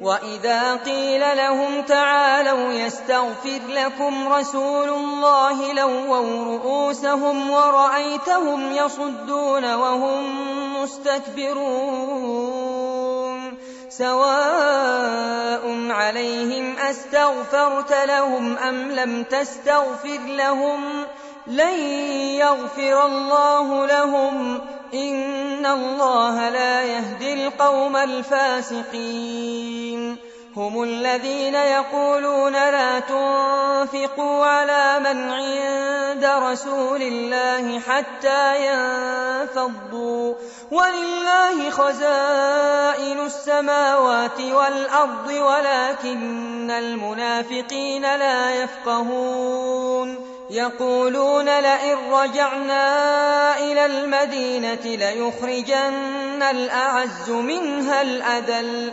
وإذا قيل لهم تعالوا يستغفر لكم رسول الله لووا رؤوسهم ورأيتهم يصدون وهم مستكبرون سواء عليهم أستغفرت لهم أم لم تستغفر لهم لن يغفر الله لهم إن الله لا يهدي القوم الفاسقين هم الذين يقولون لا تنفقوا على من عند رسول الله حتى ينفضوا. ولله خزائن السماوات والأرض ولكن المنافقين لا يفقهون. يقولون لئن رجعنا إلى المدينة ليخرجن الأعز منها الأذل.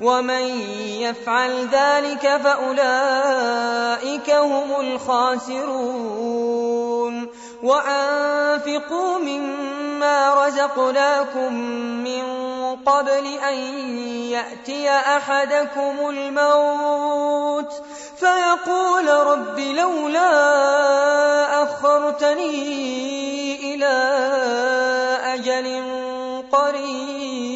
ومن يفعل ذلك فأولئك هم الخاسرون وأنفقوا مما رزقناكم من قبل أن يأتي أحدكم الموت فيقول رب لولا أخرتني إلى أجل قريب